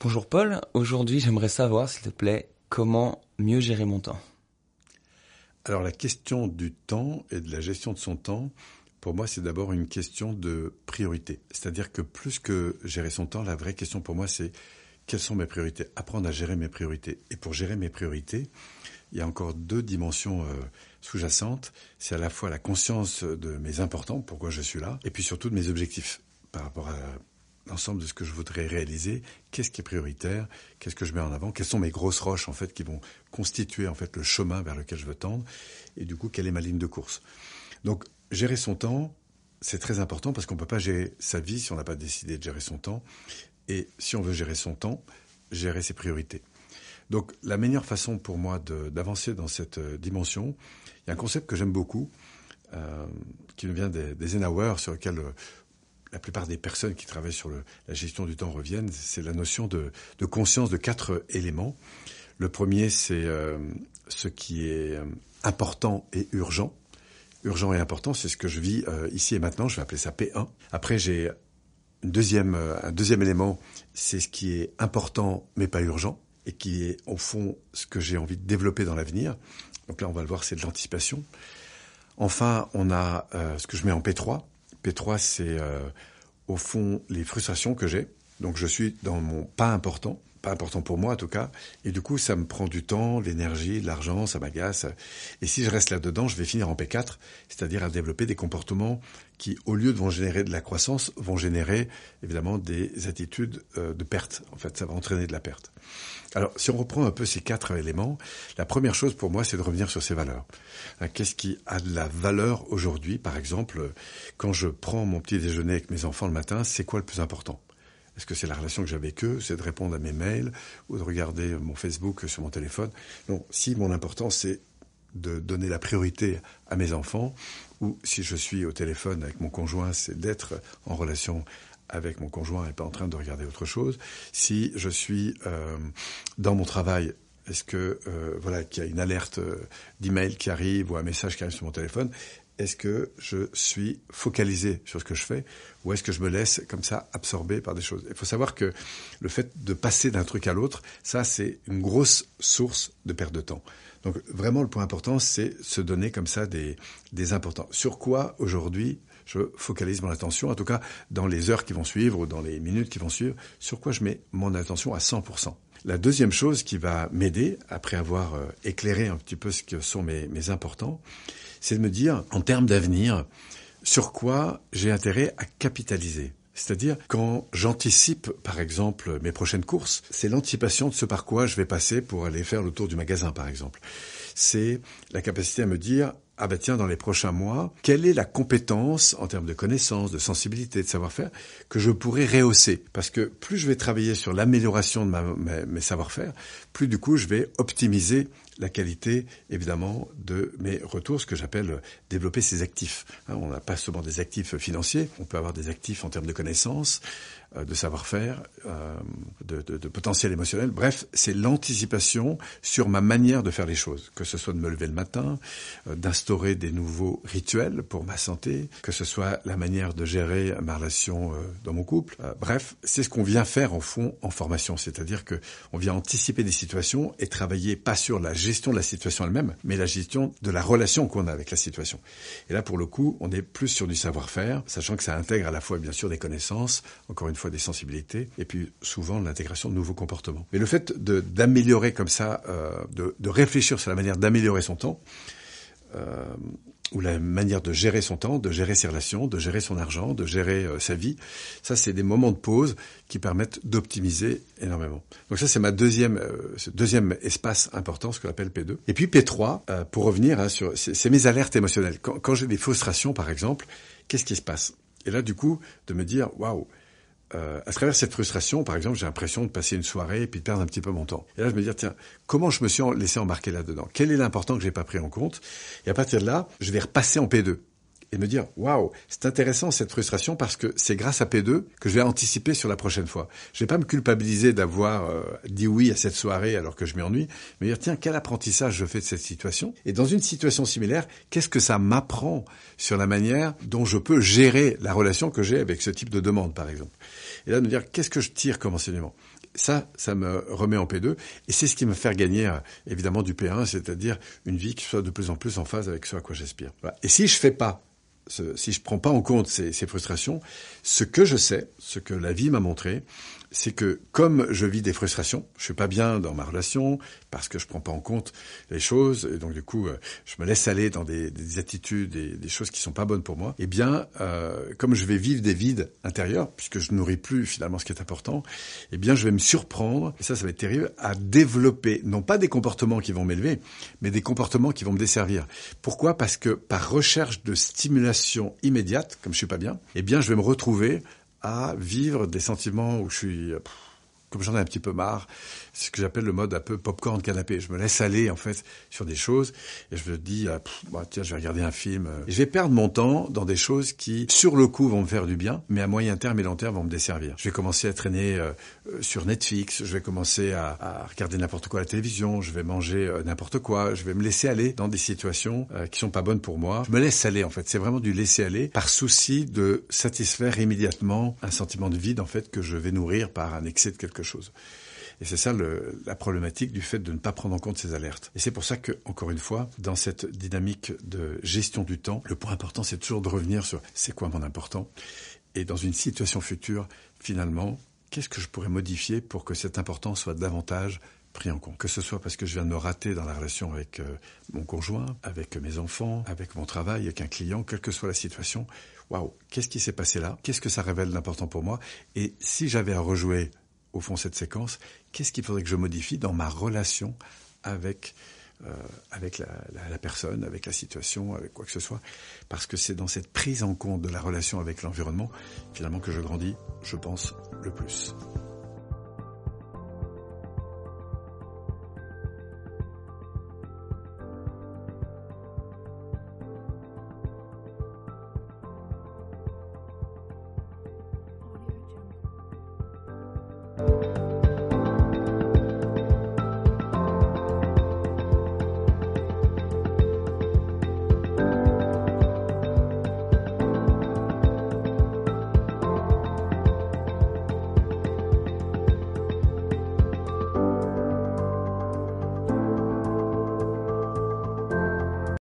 Bonjour Paul, aujourd'hui j'aimerais savoir s'il te plaît comment mieux gérer mon temps. Alors la question du temps et de la gestion de son temps, pour moi c'est d'abord une question de priorité. C'est-à-dire que plus que gérer son temps, la vraie question pour moi c'est quelles sont mes priorités? Apprendre à gérer mes priorités. Et pour gérer mes priorités, il y a encore deux dimensions euh, sous-jacentes. C'est à la fois la conscience de mes importants, pourquoi je suis là, et puis surtout de mes objectifs par rapport à l'ensemble de ce que je voudrais réaliser, qu'est-ce qui est prioritaire, qu'est-ce que je mets en avant, quelles sont mes grosses roches en fait qui vont constituer en fait le chemin vers lequel je veux tendre, et du coup quelle est ma ligne de course? Donc gérer son temps, c'est très important parce qu'on ne peut pas gérer sa vie si on n'a pas décidé de gérer son temps, et si on veut gérer son temps, gérer ses priorités. Donc la meilleure façon pour moi d'avancer dans cette euh, dimension, il y a un concept que j'aime beaucoup, euh, qui vient des, des sur lequel euh, la plupart des personnes qui travaillent sur la gestion du temps reviennent, c'est la notion de, conscience de quatre éléments. Le premier, c'est euh, ce qui est euh, important et urgent. Urgent et important, c'est ce que je vis euh, ici et maintenant. Je vais appeler ça P1. Après, j'ai deuxième, un deuxième élément, c'est ce qui est important mais pas urgent et qui est au fond ce que j'ai envie de développer dans l'avenir. Donc là, on va le voir, c'est de l'anticipation. Enfin, on a ce que je mets en P3, P3, c'est euh, au fond les frustrations que j'ai. Donc je suis dans mon pas important, pas important pour moi en tout cas, et du coup ça me prend du temps, l'énergie, l'argent, ça m'agace. Et si je reste là-dedans, je vais finir en P4, c'est-à-dire à développer des comportements qui, au lieu de vont générer de la croissance, vont générer évidemment des attitudes euh, de perte. En fait, ça va entraîner de la perte. Alors, si on reprend un peu ces quatre éléments, la première chose pour moi, c'est de revenir sur ces valeurs. Hein, qu'est-ce qui a de la valeur aujourd'hui Par exemple, quand je prends mon petit déjeuner avec mes enfants le matin, c'est quoi le plus important? Est-ce que c'est la relation que j'ai avec eux C'est de répondre à mes mails ou de regarder mon Facebook sur mon téléphone? Non, si mon important c'est de donner la priorité à mes enfants, ou si je suis au téléphone avec mon conjoint, c'est d'être en relation avec mon conjoint et pas en train de regarder autre chose. Si je suis euh, dans mon travail, est-ce que euh, voilà qu'il y a une alerte euh, d'email qui arrive ou un message qui arrive sur mon téléphone Est-ce que je suis focalisé sur ce que je fais ou est-ce que je me laisse comme ça absorber par des choses? Il faut savoir que le fait de passer d'un truc à l'autre, ça c'est une grosse source de perte de temps. Donc vraiment le point important, c'est se donner comme ça des, des importants. Sur quoi aujourd'hui je focalise mon attention, en tout cas dans les heures qui vont suivre ou dans les minutes qui vont suivre, sur quoi je mets mon attention à 100%. La deuxième chose qui va m'aider, après avoir euh, éclairé un petit peu ce que sont mes, mes importants, c'est de me dire, en termes d'avenir, sur quoi j'ai intérêt à capitaliser. C'est-à-dire quand j'anticipe, par exemple, mes prochaines courses, c'est l'anticipation de ce par quoi je vais passer pour aller faire le tour du magasin, par exemple. C'est la capacité à me dire, ah ben tiens, dans les prochains mois, quelle est la compétence en termes de connaissances, de sensibilité, de savoir-faire que je pourrais rehausser? Parce que plus je vais travailler sur l'amélioration de mes savoir-faire, plus du coup je vais optimiser la qualité, évidemment, de mes retours, ce que j'appelle développer ses actifs. Hein, on n'a pas seulement des actifs financiers, on peut avoir des actifs en termes de connaissances, euh, de savoir-faire, euh, de, potentiel émotionnel. Bref, c'est l'anticipation sur ma manière de faire les choses, que ce soit de me lever le matin, euh, d'instaurer des nouveaux rituels pour ma santé, que ce soit la manière de gérer ma relation dans mon couple. bref, c'est ce qu'on vient faire en fond en formation, c'est-à-dire que on vient anticiper des situations et travailler pas sur la gestion de la situation elle-même, mais la gestion de la relation qu'on a avec la situation. Et là, pour le coup, on est plus sur du savoir-faire, sachant que ça intègre à la fois bien sûr des connaissances, encore une fois des sensibilités, et puis souvent l'intégration de nouveaux comportements. Mais le fait d'améliorer comme ça, euh, de, de, réfléchir sur la manière d'améliorer son temps, euh, ou la manière de gérer son temps, de gérer ses relations, de gérer son argent, de gérer euh, sa vie. Ça, c'est des moments de pause qui permettent d'optimiser énormément. Donc ça, c'est ma deuxième, euh, deuxième espace important, ce qu'on appelle P2. Et puis P3, euh, pour revenir hein, sur, c'est mes alertes émotionnelles. Quand, quand j'ai des frustrations, par exemple, qu'est-ce qui se passe? Et là, du coup, de me dire, waouh, euh, à travers cette frustration, par exemple, j'ai l'impression de passer une soirée et puis de perdre un petit peu mon temps. Et là, je me dis, tiens, comment je me suis laissé embarquer là-dedans? Quel est l'important que j'ai pas pris en compte? Et à partir de là, je vais repasser en P2 et me dire waouh, c'est intéressant cette frustration parce que c'est grâce à P2 que je vais anticiper sur la prochaine fois. Je vais pas me culpabiliser d'avoir euh, dit oui à cette soirée alors que je m'ennuie, mais dire tiens, quel apprentissage je fais de cette situation? Et dans une situation similaire, qu'est-ce que ça m'apprend sur la manière dont je peux gérer la relation que j'ai avec ce type de demande par exemple? Et là de me dire qu'est-ce que je tire comme enseignement? Ça, ça me remet en P2 et c'est ce qui me fait gagner euh, évidemment du P1, c'est-à-dire une vie qui soit de plus en plus en phase avec ce à quoi j'aspire. Et si je fais pas si je prends pas en compte ces, frustrations, ce que je sais, ce que la vie m'a montré, c'est que comme je vis des frustrations, je suis pas bien dans ma relation parce que je prends pas en compte les choses et donc du coup euh, je me laisse aller dans des, des attitudes des choses qui sont pas bonnes pour moi. Eh bien, euh, comme je vais vivre des vides intérieurs puisque je nourris plus finalement ce qui est important, eh bien je vais me surprendre et ça ça va être terrible à développer non pas des comportements qui vont m'élever, mais des comportements qui vont me desservir. Pourquoi? Parce que par recherche de stimulation immédiate, comme je suis pas bien, eh bien je vais me retrouver à vivre des sentiments où je suis comme j'en ai un petit peu marre, c'est ce que j'appelle le mode un peu popcorn canapé. Je me laisse aller en fait sur des choses et je me dis ah, bah, tiens je vais regarder un film. Je vais perdre mon temps dans des choses qui sur le coup vont me faire du bien, mais à moyen terme et long terme vont me desservir. Je vais commencer à traîner euh, euh, sur Netflix, je vais commencer à, regarder n'importe quoi à la télévision, je vais manger euh, n'importe quoi, je vais me laisser aller dans des situations qui sont pas bonnes pour moi. Je me laisse aller en fait. C'est vraiment du laisser aller par souci de satisfaire immédiatement un sentiment de vide en fait que je vais nourrir par un excès de quelque chose. Et c'est ça la problématique du fait de ne pas prendre en compte ces alertes. Et c'est pour ça que, encore une fois, dans cette dynamique de gestion du temps, le point important, c'est toujours de revenir sur c'est quoi mon important. Et dans une situation future, finalement, qu'est-ce que je pourrais modifier pour que cet important soit davantage pris en compte? Que ce soit parce que je viens de me rater dans la relation avec euh, mon conjoint, avec mes enfants, avec mon travail, avec un client, quelle que soit la situation. Waouh, qu'est-ce qui s'est passé là? Qu'est-ce que ça révèle d'important pour moi? Et si j'avais à rejouer au fond cette séquence, qu'est-ce qu'il faudrait que je modifie dans ma relation avec euh, la, personne, avec la situation, avec quoi que ce soit, parce que c'est dans cette prise en compte de la relation avec l'environnement, finalement, que je grandis, je pense, le plus. うん。